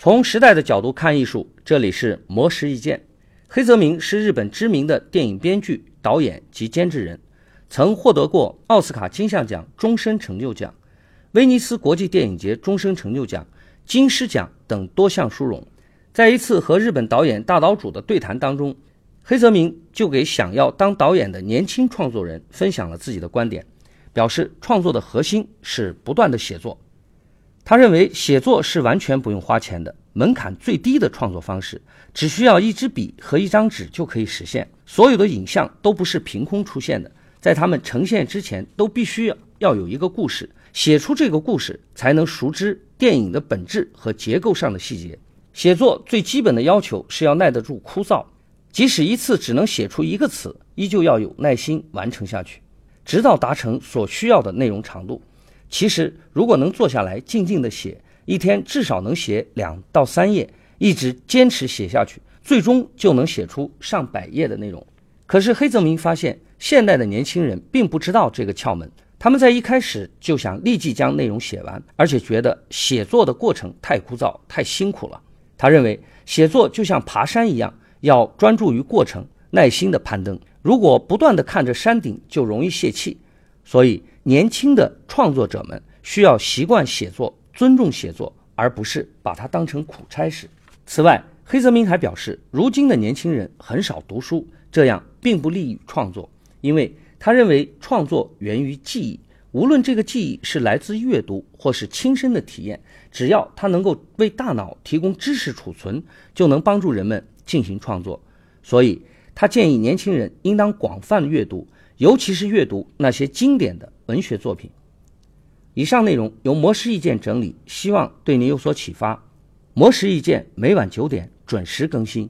从时代的角度看艺术，这里是魔石一见。黑泽明是日本知名的电影编剧、导演及监制人，曾获得过奥斯卡金像奖终身成就奖、威尼斯国际电影节终身成就奖、金狮奖等多项殊荣。在一次和日本导演大岛渚的对谈当中，黑泽明就给想要当导演的年轻创作人分享了自己的观点，表示创作的核心是不断的写作。他认为写作是完全不用花钱的，门槛最低的创作方式，只需要一支笔和一张纸就可以实现。所有的影像都不是凭空出现的，在他们呈现之前，都必须要要有一个故事，写出这个故事，才能熟知电影的本质和结构上的细节。写作最基本的要求是要耐得住枯燥，即使一次只能写出一个词，依旧要有耐心完成下去，直到达成所需要的内容长度。其实，如果能坐下来静静地写，一天至少能写两到三页，一直坚持写下去，最终就能写出上百页的内容。可是黑泽明发现，现代的年轻人并不知道这个窍门，他们在一开始就想立即将内容写完，而且觉得写作的过程太枯燥、太辛苦了。他认为，写作就像爬山一样，要专注于过程，耐心地攀登。如果不断地看着山顶，就容易泄气。所以。年轻的创作者们需要习惯写作，尊重写作，而不是把它当成苦差事。此外，黑泽明还表示，如今的年轻人很少读书，这样并不利于创作，因为他认为创作源于记忆，无论这个记忆是来自阅读或是亲身的体验，只要它能够为大脑提供知识储存，就能帮助人们进行创作。所以，他建议年轻人应当广泛阅读，尤其是阅读那些经典的。文学作品。以上内容由魔石意见整理，希望对您有所启发。魔石意见每晚九点准时更新。